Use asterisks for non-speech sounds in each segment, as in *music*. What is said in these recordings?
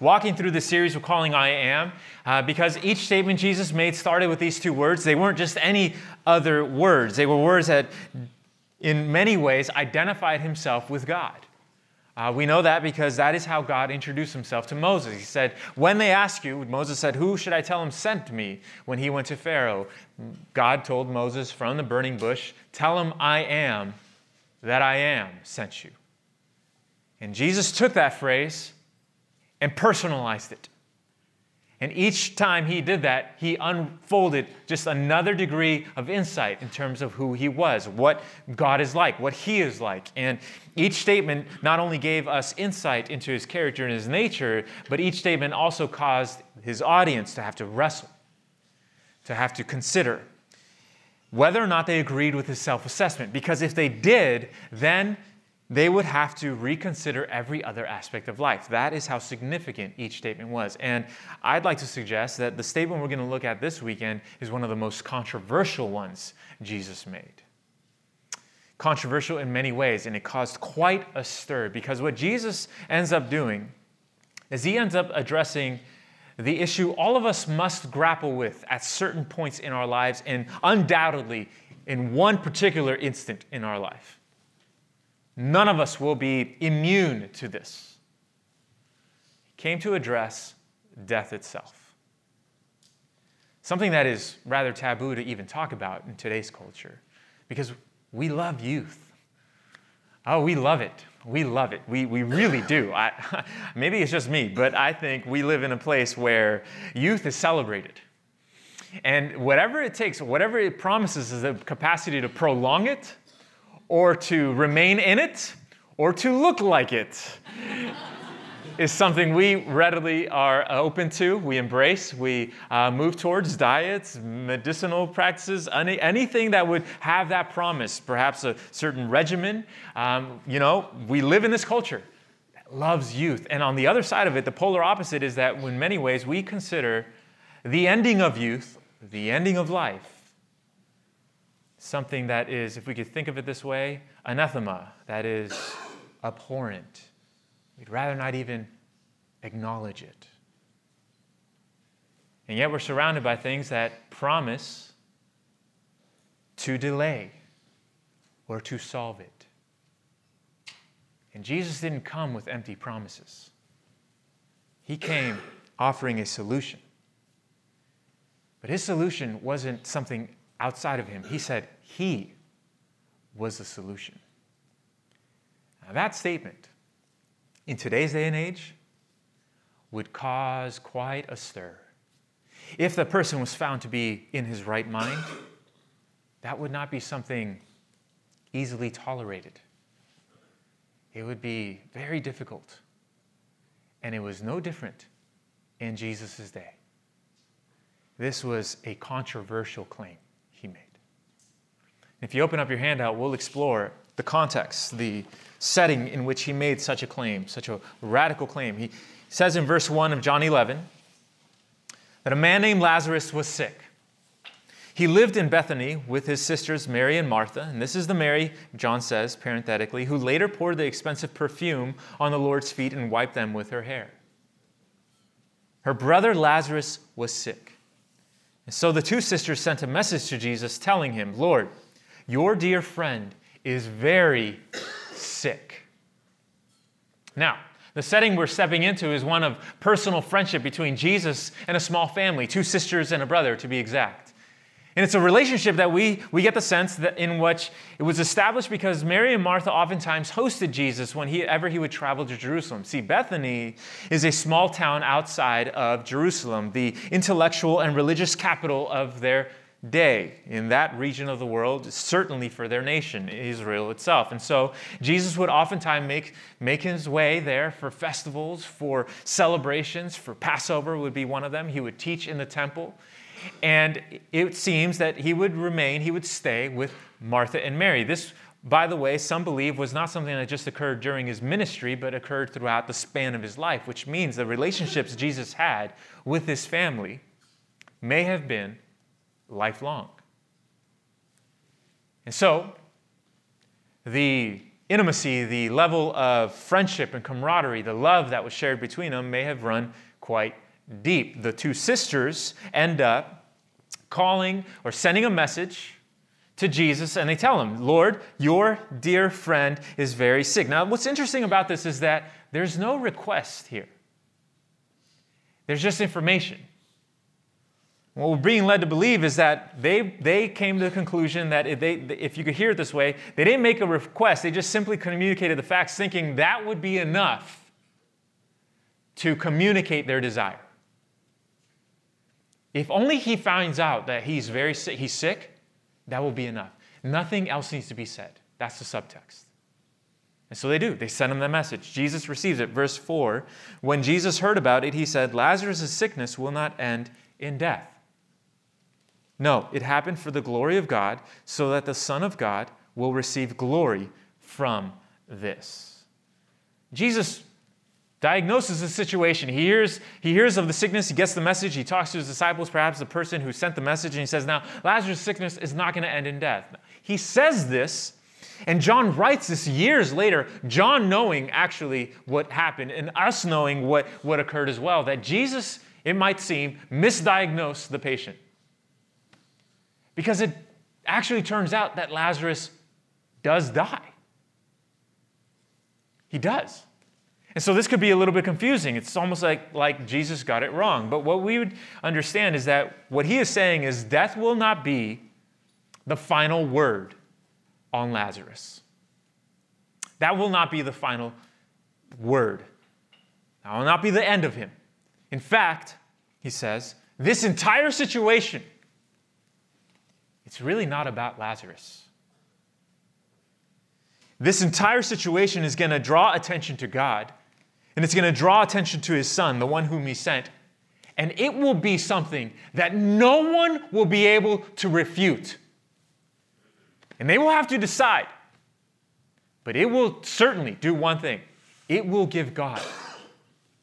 Walking through the series we're calling I Am uh, because each statement Jesus made started with these two words. They weren't just any other words, they were words that, in many ways, identified himself with God. Uh, we know that because that is how God introduced himself to Moses. He said, When they ask you, Moses said, Who should I tell him sent me when he went to Pharaoh? God told Moses from the burning bush, Tell him I am that I am sent you. And Jesus took that phrase and personalized it. And each time he did that, he unfolded just another degree of insight in terms of who he was, what God is like, what he is like. And each statement not only gave us insight into his character and his nature, but each statement also caused his audience to have to wrestle, to have to consider whether or not they agreed with his self assessment. Because if they did, then they would have to reconsider every other aspect of life. That is how significant each statement was. And I'd like to suggest that the statement we're going to look at this weekend is one of the most controversial ones Jesus made. Controversial in many ways, and it caused quite a stir because what Jesus ends up doing is he ends up addressing the issue all of us must grapple with at certain points in our lives, and undoubtedly in one particular instant in our life. None of us will be immune to this. He came to address death itself. Something that is rather taboo to even talk about in today's culture because we love youth. Oh, we love it. We love it. We, we really do. I, *laughs* maybe it's just me, but I think we live in a place where youth is celebrated. And whatever it takes, whatever it promises is the capacity to prolong it or to remain in it or to look like it is something we readily are open to, we embrace, we uh, move towards diets, medicinal practices, any, anything that would have that promise, perhaps a certain regimen. Um, you know, we live in this culture that loves youth. And on the other side of it, the polar opposite is that in many ways we consider the ending of youth, the ending of life, something that is, if we could think of it this way, anathema, that is abhorrent. We'd rather not even acknowledge it. And yet we're surrounded by things that promise to delay or to solve it. And Jesus didn't come with empty promises, He came offering a solution. But His solution wasn't something outside of Him. He said, he was the solution. Now, that statement in today's day and age would cause quite a stir. If the person was found to be in his right mind, that would not be something easily tolerated. It would be very difficult. And it was no different in Jesus' day. This was a controversial claim. If you open up your handout, we'll explore the context, the setting in which he made such a claim, such a radical claim. He says in verse 1 of John 11 that a man named Lazarus was sick. He lived in Bethany with his sisters Mary and Martha, and this is the Mary, John says parenthetically, who later poured the expensive perfume on the Lord's feet and wiped them with her hair. Her brother Lazarus was sick. And so the two sisters sent a message to Jesus telling him, Lord, your dear friend is very sick. Now, the setting we're stepping into is one of personal friendship between Jesus and a small family, two sisters and a brother to be exact. And it's a relationship that we, we get the sense that in which it was established because Mary and Martha oftentimes hosted Jesus whenever he would travel to Jerusalem. See, Bethany is a small town outside of Jerusalem, the intellectual and religious capital of their day in that region of the world, certainly for their nation, Israel itself. And so Jesus would oftentimes make, make his way there for festivals, for celebrations, for Passover would be one of them. He would teach in the temple. And it seems that he would remain, he would stay with Martha and Mary. This, by the way, some believe was not something that just occurred during his ministry, but occurred throughout the span of his life, which means the relationships Jesus had with his family may have been lifelong. And so, the intimacy, the level of friendship and camaraderie, the love that was shared between them may have run quite deep. The two sisters end up calling or sending a message to Jesus and they tell him, Lord, your dear friend is very sick. Now, what's interesting about this is that there's no request here, there's just information. What we're being led to believe is that they, they came to the conclusion that if, they, if you could hear it this way, they didn't make a request, they just simply communicated the facts, thinking that would be enough to communicate their desire. If only he finds out that he's very sick, he's sick, that will be enough. Nothing else needs to be said. That's the subtext. And so they do. They send him the message. Jesus receives it. Verse 4 When Jesus heard about it, he said, Lazarus' sickness will not end in death. No, it happened for the glory of God, so that the Son of God will receive glory from this. Jesus diagnoses the situation. He hears, he hears of the sickness, he gets the message, he talks to his disciples, perhaps the person who sent the message, and he says, Now, Lazarus' sickness is not going to end in death. He says this, and John writes this years later, John knowing actually what happened, and us knowing what, what occurred as well, that Jesus, it might seem, misdiagnosed the patient. Because it actually turns out that Lazarus does die. He does. And so this could be a little bit confusing. It's almost like, like Jesus got it wrong. But what we would understand is that what he is saying is death will not be the final word on Lazarus. That will not be the final word. That will not be the end of him. In fact, he says, this entire situation it's really not about Lazarus. This entire situation is going to draw attention to God, and it's going to draw attention to his son, the one whom he sent. And it will be something that no one will be able to refute. And they will have to decide. But it will certainly do one thing it will give God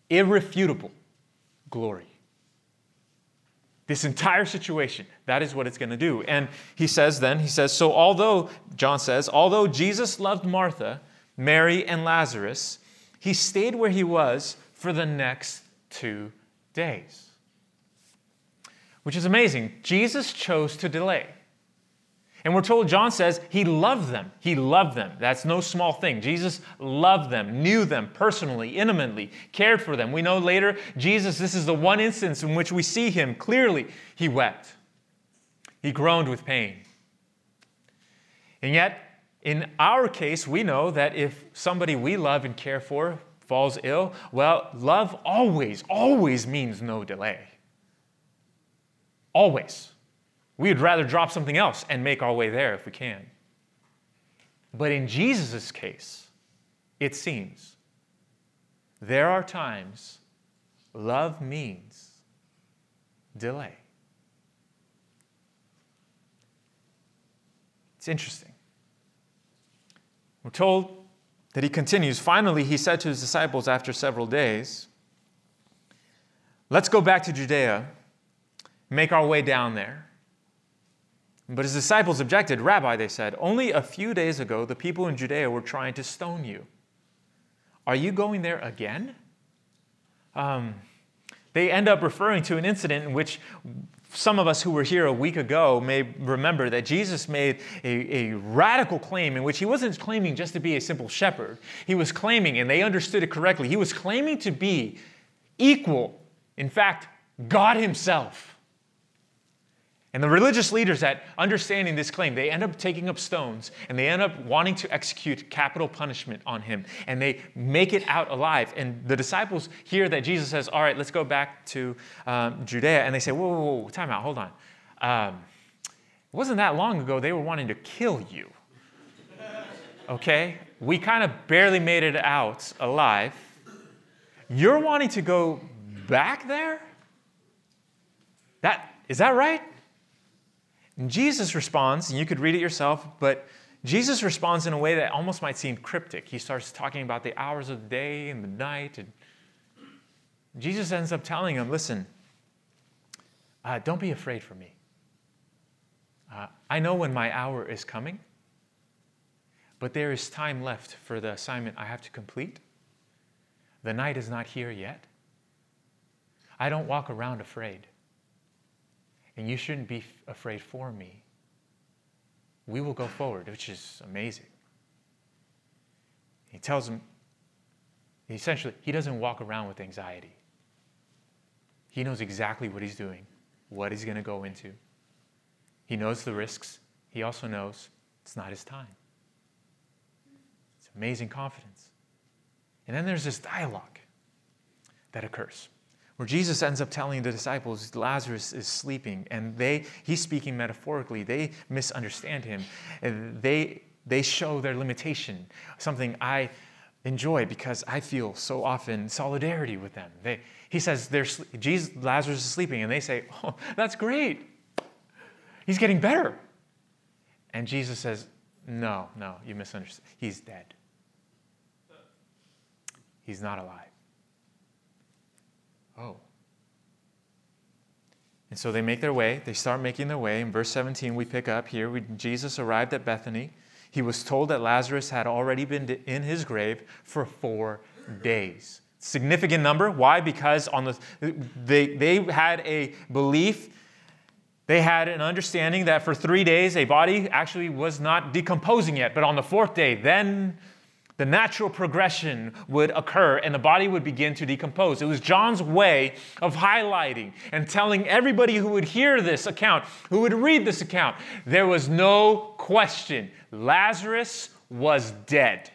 irrefutable glory. This entire situation, that is what it's going to do. And he says then, he says, so although, John says, although Jesus loved Martha, Mary, and Lazarus, he stayed where he was for the next two days. Which is amazing. Jesus chose to delay. And we're told, John says, he loved them. He loved them. That's no small thing. Jesus loved them, knew them personally, intimately, cared for them. We know later, Jesus, this is the one instance in which we see him clearly. He wept, he groaned with pain. And yet, in our case, we know that if somebody we love and care for falls ill, well, love always, always means no delay. Always. We'd rather drop something else and make our way there if we can. But in Jesus' case, it seems there are times love means delay. It's interesting. We're told that he continues. Finally, he said to his disciples after several days, Let's go back to Judea, make our way down there. But his disciples objected. Rabbi, they said, only a few days ago the people in Judea were trying to stone you. Are you going there again? Um, they end up referring to an incident in which some of us who were here a week ago may remember that Jesus made a, a, radical claim in which he wasn't claiming just to be a simple shepherd. He was claiming, and they understood it correctly, he was claiming to be equal, in fact, God Himself. And the religious leaders that understanding this claim, they end up taking up stones and they end up wanting to execute capital punishment on him. And they make it out alive. And the disciples hear that Jesus says, All right, let's go back to um, Judea. And they say, Whoa, whoa, whoa, time out, hold on. Um, it wasn't that long ago they were wanting to kill you. Okay? We kind of barely made it out alive. You're wanting to go back there? That is that right? And Jesus responds, and you could read it yourself, but Jesus responds in a way that almost might seem cryptic. He starts talking about the hours of the day and the night. And Jesus ends up telling him, listen, uh, don't be afraid for me. Uh, I know when my hour is coming, but there is time left for the assignment I have to complete. The night is not here yet. I don't walk around afraid. And you shouldn't be afraid for me. We will go forward, which is amazing. He tells him, essentially, he doesn't walk around with anxiety. He knows exactly what he's doing, what he's going to go into. He knows the risks. He also knows it's not his time. It's amazing confidence. And then there's this dialogue that occurs where Jesus ends up telling the disciples Lazarus is sleeping, and they he's speaking metaphorically. They misunderstand him. They they show their limitation, something I enjoy because I feel so often solidarity with them. They, he says, Jesus, Lazarus is sleeping, and they say, *laughs* Oh, that's great. He's getting better. And Jesus says, No, no, you misunderstand. He's dead. He's not alive. Oh. And so they make their way. They start making their way. In verse 17, we pick up here. We, Jesus arrived at Bethany. He was told that Lazarus had already been in his grave for four days. Significant number. Why? Because on the, they, they had a belief, they had an understanding that for three days a body actually was not decomposing yet. But on the fourth day, then the natural progression would occur and the body would begin to decompose. It was John's way of highlighting and telling everybody who would hear this account, who would read this account, there was no question Lazarus was dead.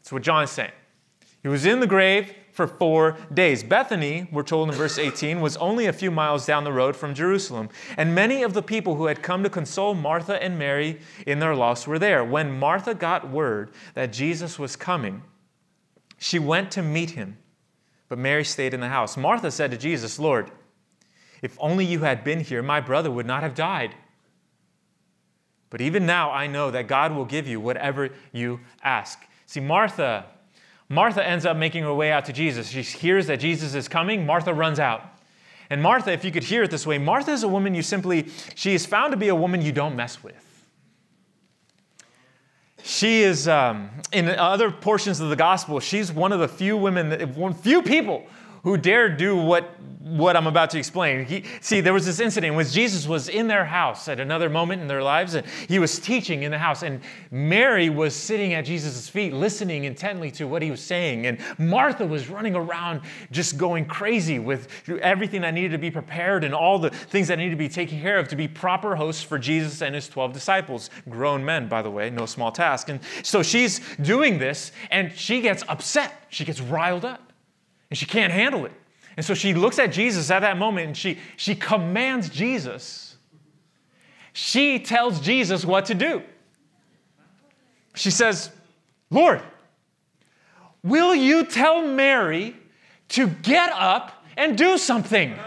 That's what John is saying. He was in the grave for four days. Bethany, we're told in verse 18, was only a few miles down the road from Jerusalem. And many of the people who had come to console Martha and Mary in their loss were there. When Martha got word that Jesus was coming, she went to meet him, but Mary stayed in the house. Martha said to Jesus, Lord, if only you had been here, my brother would not have died. But even now I know that God will give you whatever you ask. See, Martha Martha ends up making her way out to Jesus. She hears that Jesus is coming. Martha runs out. And Martha, if you could hear it this way, Martha is a woman you simply, she is found to be a woman you don't mess with. She is, um, in other portions of the gospel, she's one of the few women, that, one few people who dare do what what I'm about to explain. He, see, there was this incident when Jesus was in their house at another moment in their lives, and he was teaching in the house, and Mary was sitting at Jesus' feet, listening intently to what he was saying, and Martha was running around just going crazy with everything that needed to be prepared and all the things that needed to be taken care of to be proper hosts for Jesus and his 12 disciples, grown men, by the way, no small task. And so she's doing this, and she gets upset. She gets riled up, and she can't handle it. And so she looks at Jesus at that moment and she, she commands Jesus. She tells Jesus what to do. She says, Lord, will you tell Mary to get up and do something?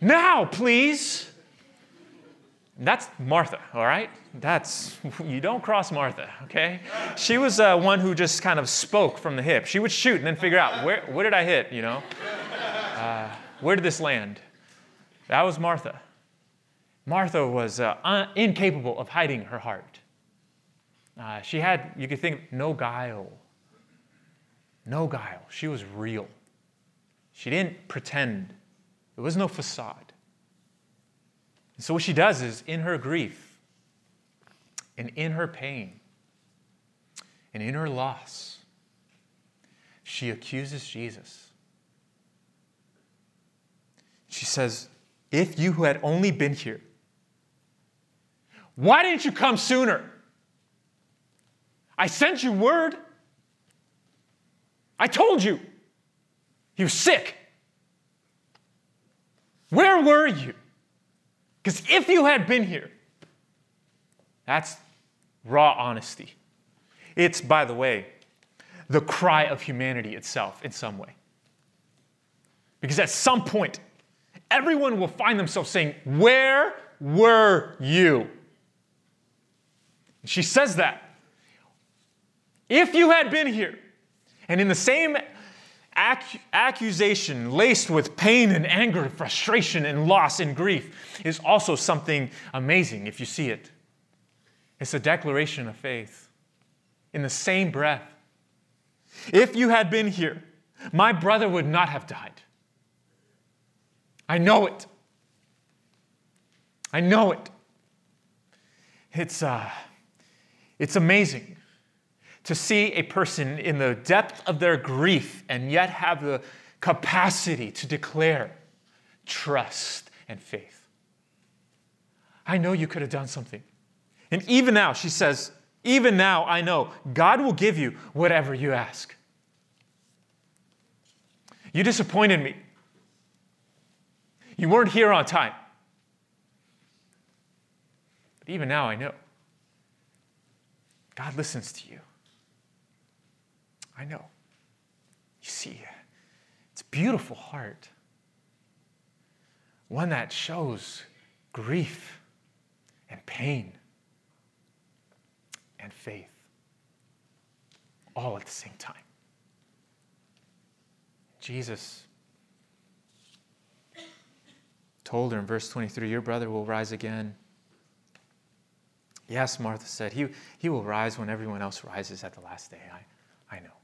now, please. That's Martha, all right? That's, *laughs* you don't cross Martha, okay? She was uh, one who just kind of spoke from the hip. She would shoot and then figure out, where, where did I hit, you know? Uh, where did this land? That was Martha. Martha was uh, un- incapable of hiding her heart. Uh, she had, you could think, no guile. No guile. She was real. She didn't pretend. There was no facade. And so, what she does is, in her grief and in her pain and in her loss, she accuses Jesus. She says, If you had only been here, why didn't you come sooner? I sent you word. I told you was sick. Where were you? Because if you had been here, that's raw honesty. It's, by the way, the cry of humanity itself in some way. Because at some point, everyone will find themselves saying, Where were you? She says that. If you had been here, and in the same ac- accusation laced with pain and anger, frustration and loss and grief is also something amazing if you see it. It's a declaration of faith in the same breath. If you had been here, my brother would not have died. I know it. I know it. It's, uh, it's amazing to see a person in the depth of their grief and yet have the capacity to declare trust and faith. I know you could have done something. And even now, she says, even now, I know God will give you whatever you ask. You disappointed me. You weren't here on time. But even now, I know God listens to you. I know. You see, it's a beautiful heart, one that shows grief and pain and faith all at the same time. Jesus told her in verse 23 Your brother will rise again. Yes, Martha said, He, he will rise when everyone else rises at the last day. I, I know. I know.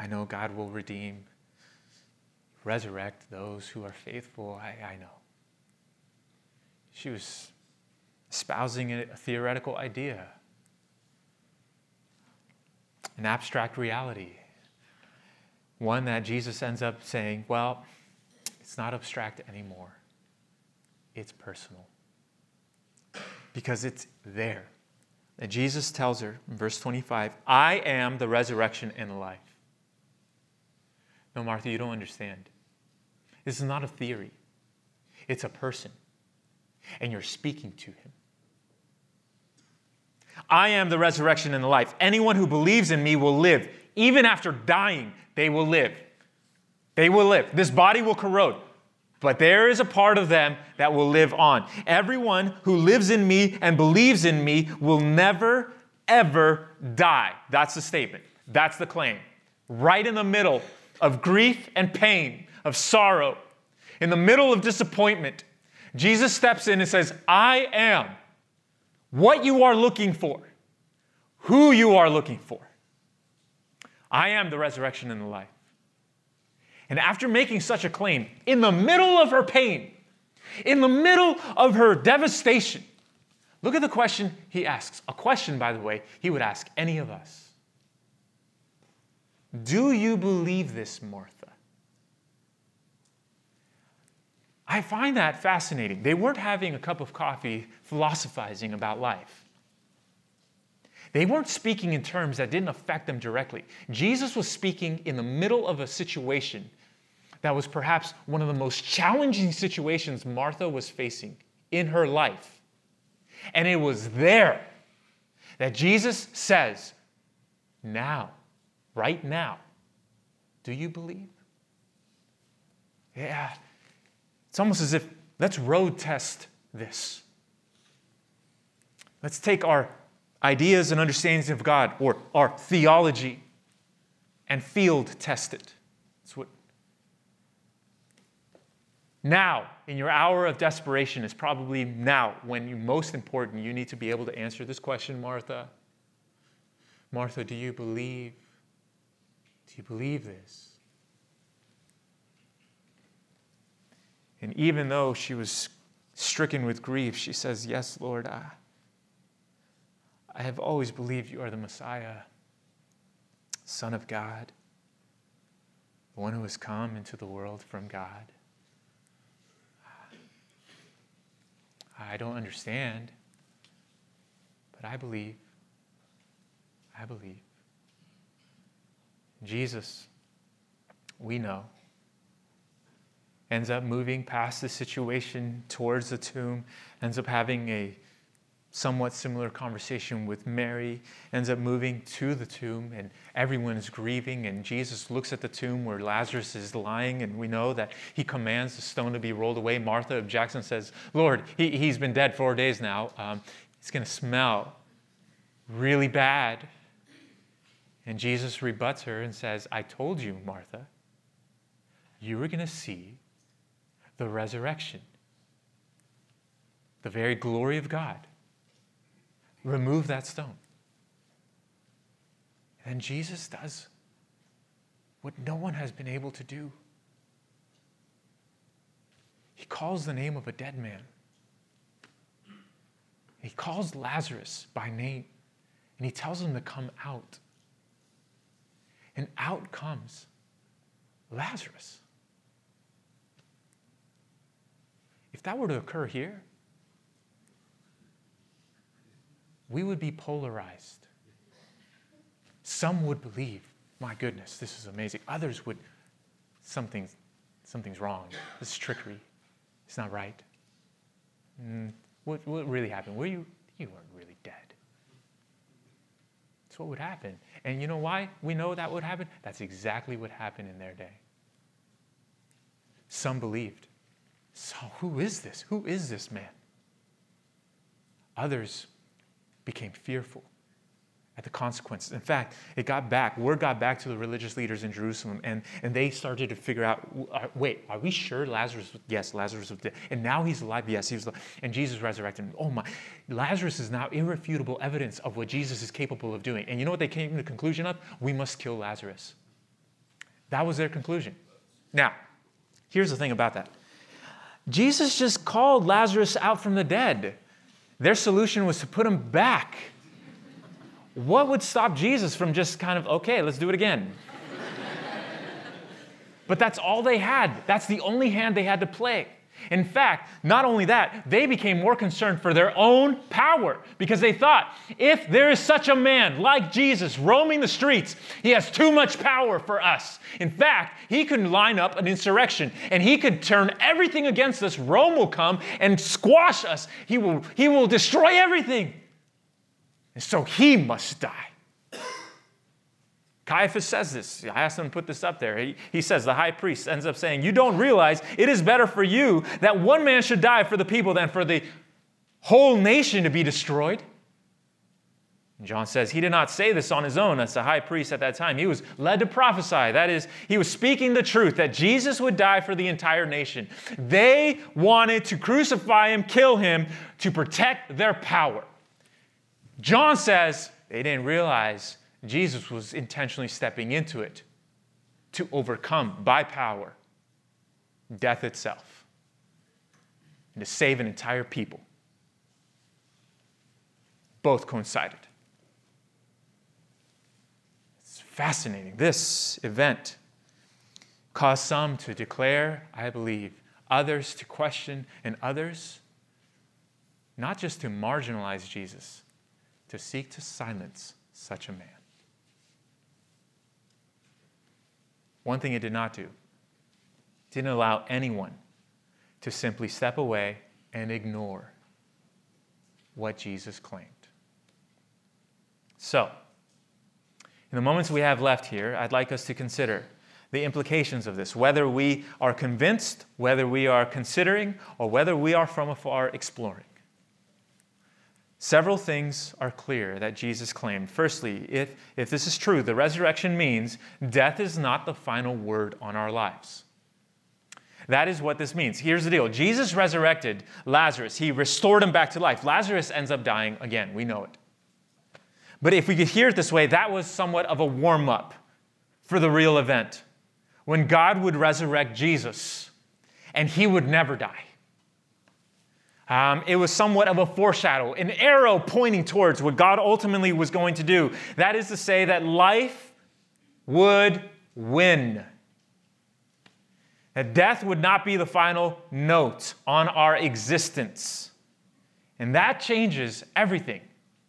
I know God will redeem, resurrect those who are faithful. I, I know. She was espousing a theoretical idea, an abstract reality, one that Jesus ends up saying, well, it's not abstract anymore, it's personal. Because it's there. And Jesus tells her in verse 25, I am the resurrection and the life. No, Martha, you don't understand. This is not a theory, it's a person and you're speaking to him. I am the resurrection and the life. Anyone who believes in me will live. Even after dying, they will live. They will live. This body will corrode, but there is a part of them that will live on. Everyone who lives in me and believes in me will never, ever die. That's the statement. That's the claim. Right in the middle of grief and pain, of sorrow, in the middle of disappointment, Jesus steps in and says, I am what you are looking for, who you are looking for. I am the resurrection and the life. And after making such a claim, in the middle of her pain, in the middle of her devastation, look at the question he asks. A question, by the way, he would ask any of us Do you believe this, Martha? I find that fascinating. They weren't having a cup of coffee philosophizing about life. They weren't speaking in terms that didn't affect them directly. Jesus was speaking in the middle of a situation that was perhaps one of the most challenging situations Martha was facing in her life. And it was there that Jesus says, Now, right now, do you believe? Yeah, it's almost as if let's road test this. Let's take our ideas and understandings of God or our theology and field test it. That's what now, in your hour of desperation, is probably now when you most important. You need to be able to answer this question, Martha. Martha, do you believe? Do you believe this? And even though she was stricken with grief, she says, Yes, Lord, I, I have always believed you are the Messiah, Son of God, the one who has come into the world from God. I don't understand, but I believe. I believe. Jesus, we know ends up moving past the situation towards the tomb, ends up having a somewhat similar conversation with Mary, ends up moving to the tomb, and everyone is grieving. And Jesus looks at the tomb where Lazarus is lying, and we know that he commands the stone to be rolled away. Martha objects and says, Lord, he, he's been dead four days now. Um, it's going to smell really bad. And Jesus rebuts her and says, I told you, Martha, you were going to see the resurrection. the very glory of God. Remove that stone. And Jesus does what no one has been able to do. He calls the name of a dead man. He calls Lazarus by name and he tells him to come out. And out comes Lazarus. If that were to occur here, we would be polarized. Some would believe, my goodness, this is amazing. Others would, something's, something's wrong. This is trickery. It's not right. Mm, what, what really happened? Were you, you weren't what would happen. And you know why we know that would happen? That's exactly what happened in their day. Some believed. So, who is this? Who is this man? Others became fearful at the consequences. In fact, it got back, word got back to the religious leaders in Jerusalem, and, and they started to figure out uh, wait, are we sure Lazarus? Yes, Lazarus was dead. And now he's alive? Yes, he was alive. And Jesus resurrected him. Oh my, Lazarus is now irrefutable evidence of what Jesus is capable of doing. And you know what they came to the conclusion of? We must kill Lazarus. That was their conclusion. Now, here's the thing about that Jesus just called Lazarus out from the dead. Their solution was to put him back. What would stop Jesus from just kind of, okay, let's do it again? but that's all they had. That's the only hand they had to play. In fact, not only that, they became more concerned for their own power because they thought if there is such a man like Jesus roaming the streets, he has too much power for us. In fact, he could line up an insurrection and he could turn everything against us. Rome will come and squash us, he will, he will destroy everything. And so he must die. Caiaphas says this. I asked him to put this up there. He, he says, the high priest ends up saying, You don't realize it is better for you that one man should die for the people than for the whole nation to be destroyed. And John says he did not say this on his own as the high priest at that time. He was led to prophesy. That is, he was speaking the truth that Jesus would die for the entire nation. They wanted to crucify him, kill him, to protect their power. John says they didn't realize Jesus was intentionally stepping into it to overcome by power death itself and to save an entire people. Both coincided. It's fascinating. This event caused some to declare, I believe, others to question, and others not just to marginalize Jesus, to seek to silence such a man. One thing it did not do, didn't allow anyone to simply step away and ignore what Jesus claimed. So, in the moments we have left here, I'd like us to consider the implications of this, whether we are convinced, whether we are considering, or whether we are from afar exploring. Several things are clear that Jesus claimed. Firstly, if, if this is true, the resurrection means death is not the final word on our lives. That is what this means. Here's the deal Jesus resurrected Lazarus, he restored him back to life. Lazarus ends up dying again. We know it. But if we could hear it this way, that was somewhat of a warm up for the real event when God would resurrect Jesus and he would never die. Um, it was somewhat of a foreshadow, an arrow pointing towards what God ultimately was going to do. That is to say, that life would win. That death would not be the final note on our existence. And that changes everything.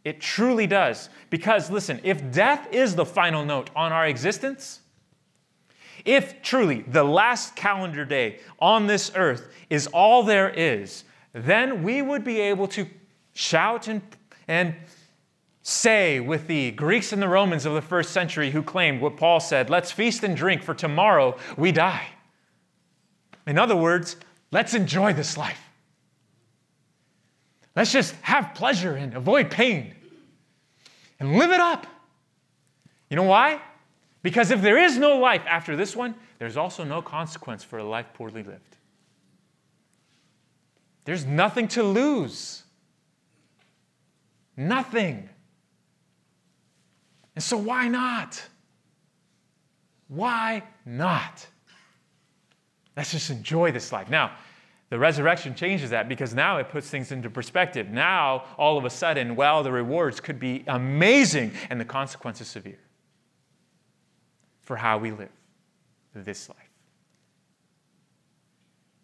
It truly does. Because, listen, if death is the final note on our existence, if truly the last calendar day on this earth is all there is, then we would be able to shout and, and say with the Greeks and the Romans of the first century who claimed what Paul said let's feast and drink, for tomorrow we die. In other words, let's enjoy this life. Let's just have pleasure and avoid pain and live it up. You know why? Because if there is no life after this one, there's also no consequence for a life poorly lived. There's nothing to lose. Nothing. And so, why not? Why not? Let's just enjoy this life. Now, the resurrection changes that because now it puts things into perspective. Now, all of a sudden, well, the rewards could be amazing and the consequences severe for how we live this life.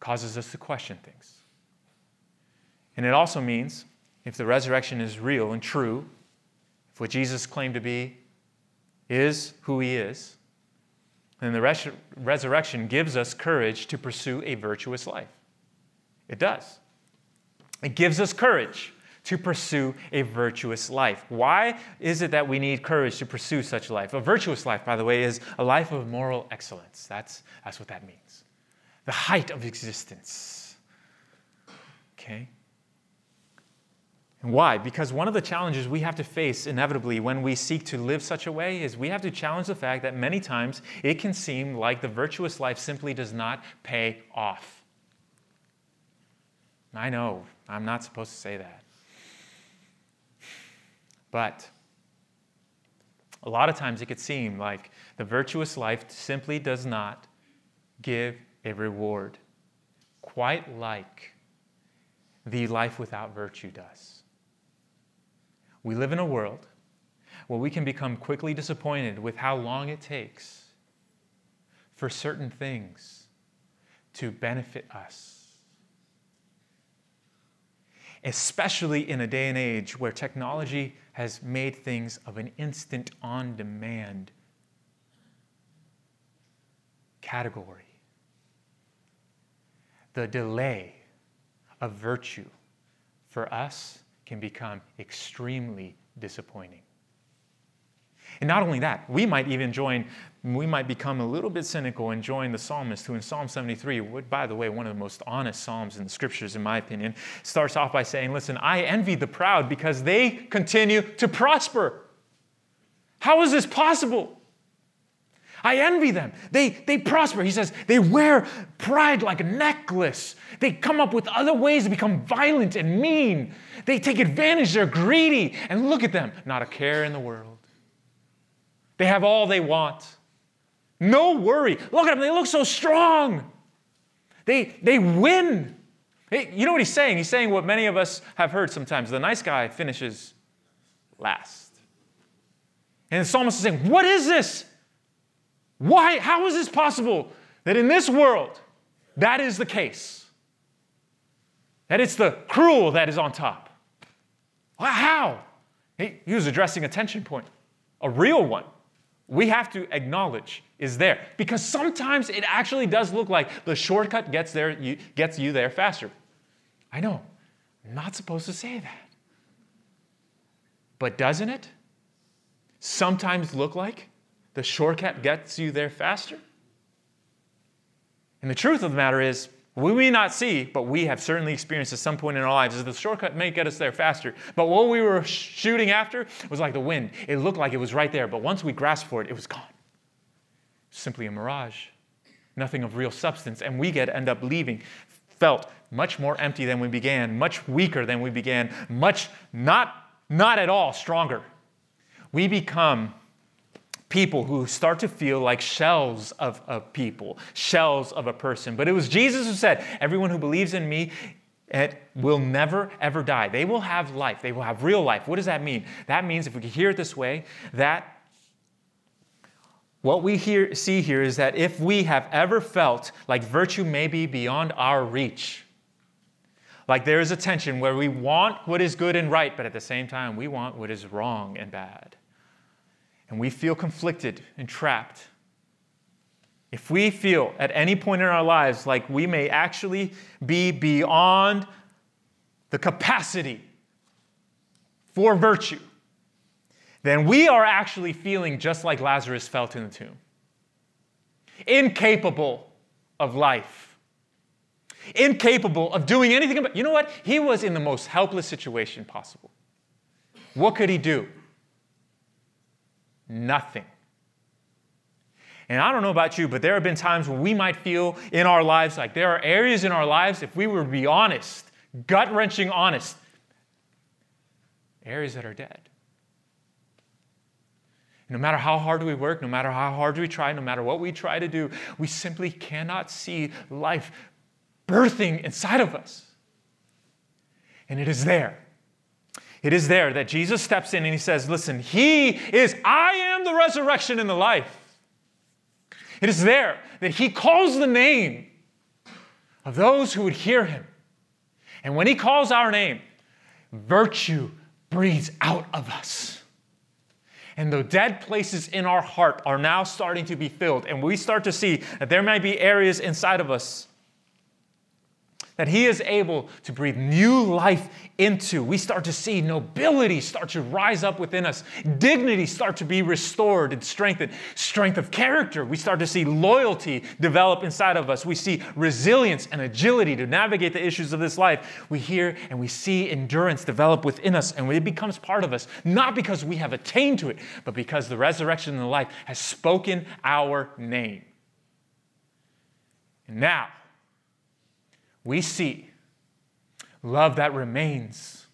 Causes us to question things. And it also means if the resurrection is real and true, if what Jesus claimed to be is who he is, then the res- resurrection gives us courage to pursue a virtuous life. It does. It gives us courage to pursue a virtuous life. Why is it that we need courage to pursue such a life? A virtuous life, by the way, is a life of moral excellence. That's, that's what that means. The height of existence. Okay? And why? Because one of the challenges we have to face inevitably when we seek to live such a way is we have to challenge the fact that many times it can seem like the virtuous life simply does not pay off. I know, I'm not supposed to say that. But a lot of times it could seem like the virtuous life simply does not give a reward, quite like the life without virtue does. We live in a world where we can become quickly disappointed with how long it takes for certain things to benefit us. Especially in a day and age where technology has made things of an instant on demand category. The delay of virtue for us can become extremely disappointing. And not only that, we might even join, we might become a little bit cynical and join the psalmist who in Psalm 73, would, by the way, one of the most honest psalms in the scriptures, in my opinion, starts off by saying, Listen, I envy the proud because they continue to prosper. How is this possible? I envy them. They, they prosper. He says they wear pride like a necklace. They come up with other ways to become violent and mean. They take advantage. They're greedy. And look at them, not a care in the world. They have all they want. No worry. Look at them. They look so strong. They, they win. Hey, you know what he's saying? He's saying what many of us have heard sometimes the nice guy finishes last. And the psalmist is saying, What is this? Why? How is this possible that in this world that is the case? That it's the cruel that is on top? How? He, he was addressing a tension point, a real one. We have to acknowledge is there because sometimes it actually does look like the shortcut gets there you, gets you there faster. I know, I'm not supposed to say that. But doesn't it sometimes look like the shortcut gets you there faster? And the truth of the matter is, we may not see, but we have certainly experienced at some point in our lives is the shortcut may get us there faster. But what we were shooting after was like the wind. It looked like it was right there, but once we grasped for it, it was gone. Simply a mirage, nothing of real substance, and we get end up leaving felt much more empty than we began, much weaker than we began, much not not at all stronger. We become people who start to feel like shells of a people, shells of a person. But it was Jesus who said, Everyone who believes in me, it will never ever die. They will have life. They will have real life. What does that mean? That means, if we can hear it this way, that what we hear, see here is that if we have ever felt like virtue may be beyond our reach, like there is a tension where we want what is good and right, but at the same time, we want what is wrong and bad and we feel conflicted and trapped, if we feel at any point in our lives like we may actually be beyond the capacity for virtue, then we are actually feeling just like Lazarus felt in the tomb incapable of life, incapable of doing anything about You know what? He was in the most helpless situation possible. What could he do? Nothing. And I don't know about you, but there have been times when we might feel in our lives like there are areas in our lives, if we were to be honest, gut wrenching honest. Areas that are dead. No matter how hard we work, no matter how hard we try, no matter what we try to do, we simply cannot see life birthing inside of us. And it is there. It is there that Jesus steps in and he says, Listen, He is, I am the resurrection and the life. It is there that He calls the name of those who would hear Him. And when He calls our name, virtue breathes out of us. And the dead places in our heart are now starting to be filled. And we start to see that there might be areas inside of us that He is able to breathe new life into. We start to see nobility start to rise up within us, dignity start to be restored and strengthened, strength of character. We start to see loyalty develop inside of us. We see resilience and agility to navigate the issues of this life. We hear and we see endurance develop within us, and it becomes part of us, not because we have attained to it, but because the resurrection and the life has spoken our name. And now, we see love that remains,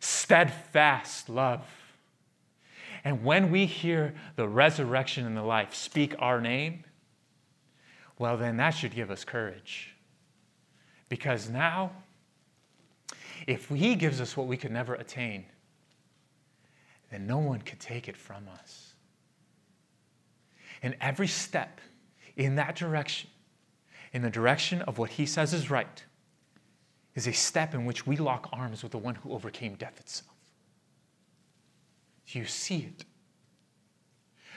steadfast love. And when we hear the resurrection and the life speak our name, well, then that should give us courage. Because now, if He gives us what we could never attain, then no one could take it from us. And every step in that direction in the direction of what he says is right is a step in which we lock arms with the one who overcame death itself. You see it.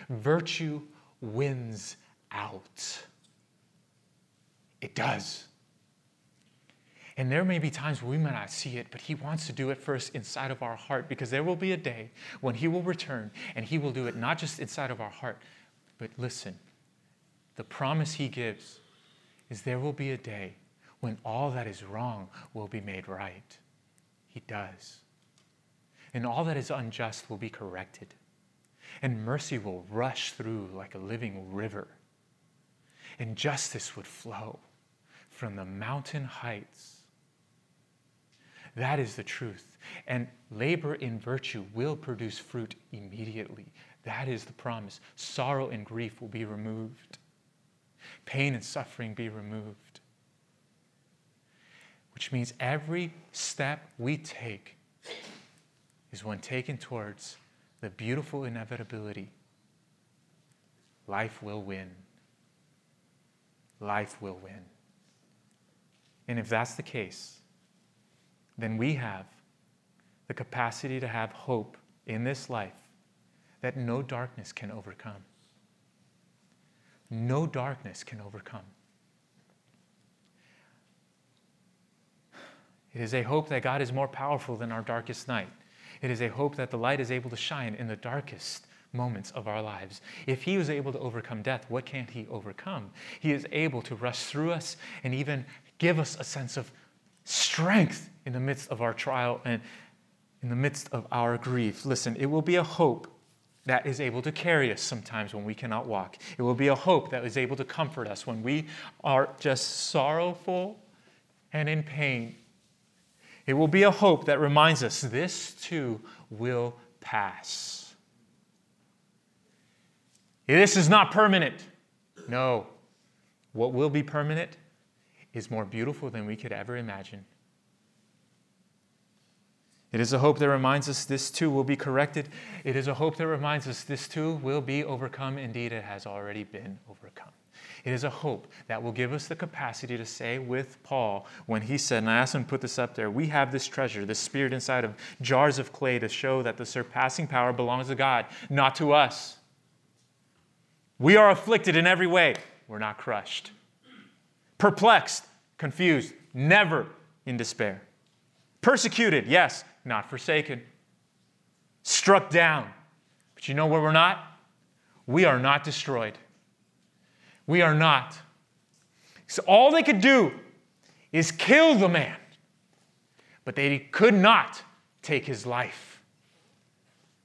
Virtue wins out. It does. And there may be times where we may not see it, but He wants to do it first inside of our heart because there will be a day when He will return and He will do it not just inside of our heart, but listen, the promise He gives is there will be a day when all that is wrong will be made right. He does. And all that is unjust will be corrected. And mercy will rush through like a living river. And justice would flow from the mountain heights. That is the truth. And labor in virtue will produce fruit immediately. That is the promise. Sorrow and grief will be removed pain and suffering be removed. Which means every step we take is one taken towards the beautiful inevitability life will win. Life will win. And if that's the case, then we have the capacity to have hope in this life that no darkness can overcome no darkness can overcome. It is a hope that God is more powerful than our darkest night. It is a hope that the light is able to shine in the darkest moments of our lives. If He was able to overcome death, what can't He overcome? He is able to rush through us and even give us a sense of strength in the midst of our trial and in the midst of our grief. Listen, it will be a hope that is able to carry us sometimes when we cannot walk. It will be a hope that is able to comfort us when we are just sorrowful and in pain. It will be a hope that reminds us this too will pass. This is not permanent. No. What will be permanent is more beautiful than we could ever imagine. It is a hope that reminds us this too will be corrected. It is a hope that reminds us this too will be overcome. Indeed, it has already been overcome. It is a hope that will give us the capacity to say with Paul when he said, and I asked him to put this up there, we have this treasure, this spirit inside of jars of clay to show that the surpassing power belongs to God, not to us. We are afflicted in every way, we're not crushed. Perplexed, confused, never in despair. Persecuted, yes, not forsaken. Struck down. But you know where we're not? We are not destroyed. We are not. So all they could do is kill the man, but they could not take his life.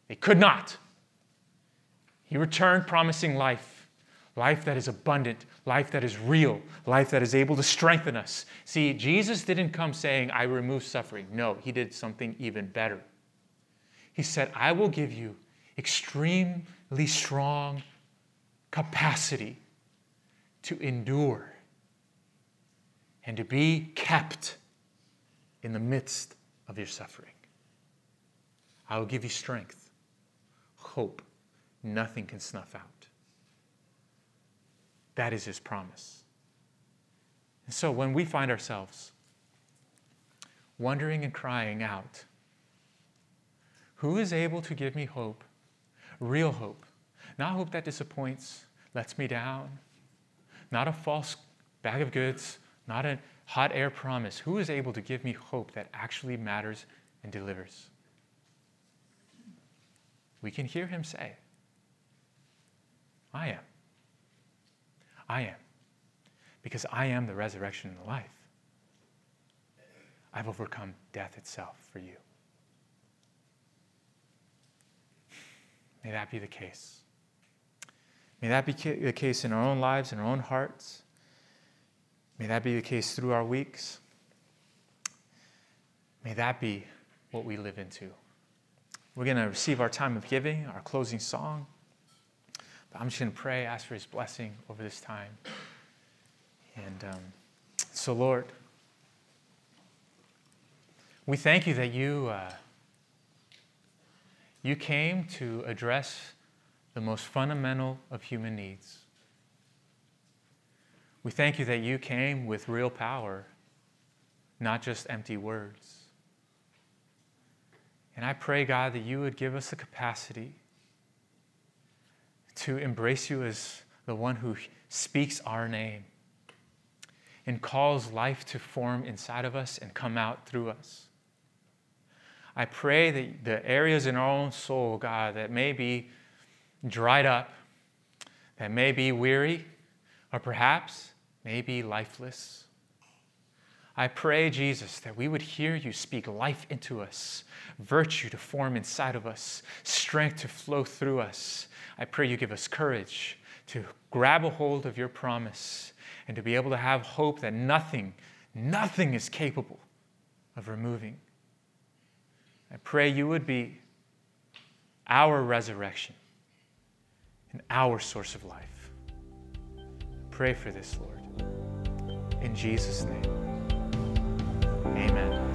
They could not. He returned promising life life that is abundant, life that is real, life that is able to strengthen us. See, Jesus didn't come saying, I remove suffering. No, he did something even better. He said, I will give you extremely strong capacity to endure and to be kept in the midst of your suffering. I will give you strength, hope, nothing can snuff out. That is his promise. And so when we find ourselves wondering and crying out, who is able to give me hope, real hope, not hope that disappoints, lets me down, not a false bag of goods, not a hot air promise. Who is able to give me hope that actually matters and delivers? We can hear him say, I am. I am. Because I am the resurrection and the life. I've overcome death itself for you. May that be the case. May that be the case in our own lives, in our own hearts. May that be the case through our weeks. May that be what we live into. We're going to receive our time of giving, our closing song. But I'm just going to pray, ask for his blessing over this time. And um, so, Lord, we thank you that you, uh, you came to address the most fundamental of human needs. We thank you that you came with real power, not just empty words. And I pray, God, that you would give us the capacity to embrace you as the one who speaks our name and calls life to form inside of us and come out through us. I pray that the areas in our own soul, God, that may be dried up, that may be weary, or perhaps may be lifeless. I pray, Jesus, that we would hear you speak life into us, virtue to form inside of us, strength to flow through us, I pray you give us courage to grab a hold of your promise and to be able to have hope that nothing, nothing is capable of removing. I pray you would be our resurrection and our source of life. Pray for this, Lord. In Jesus' name, amen.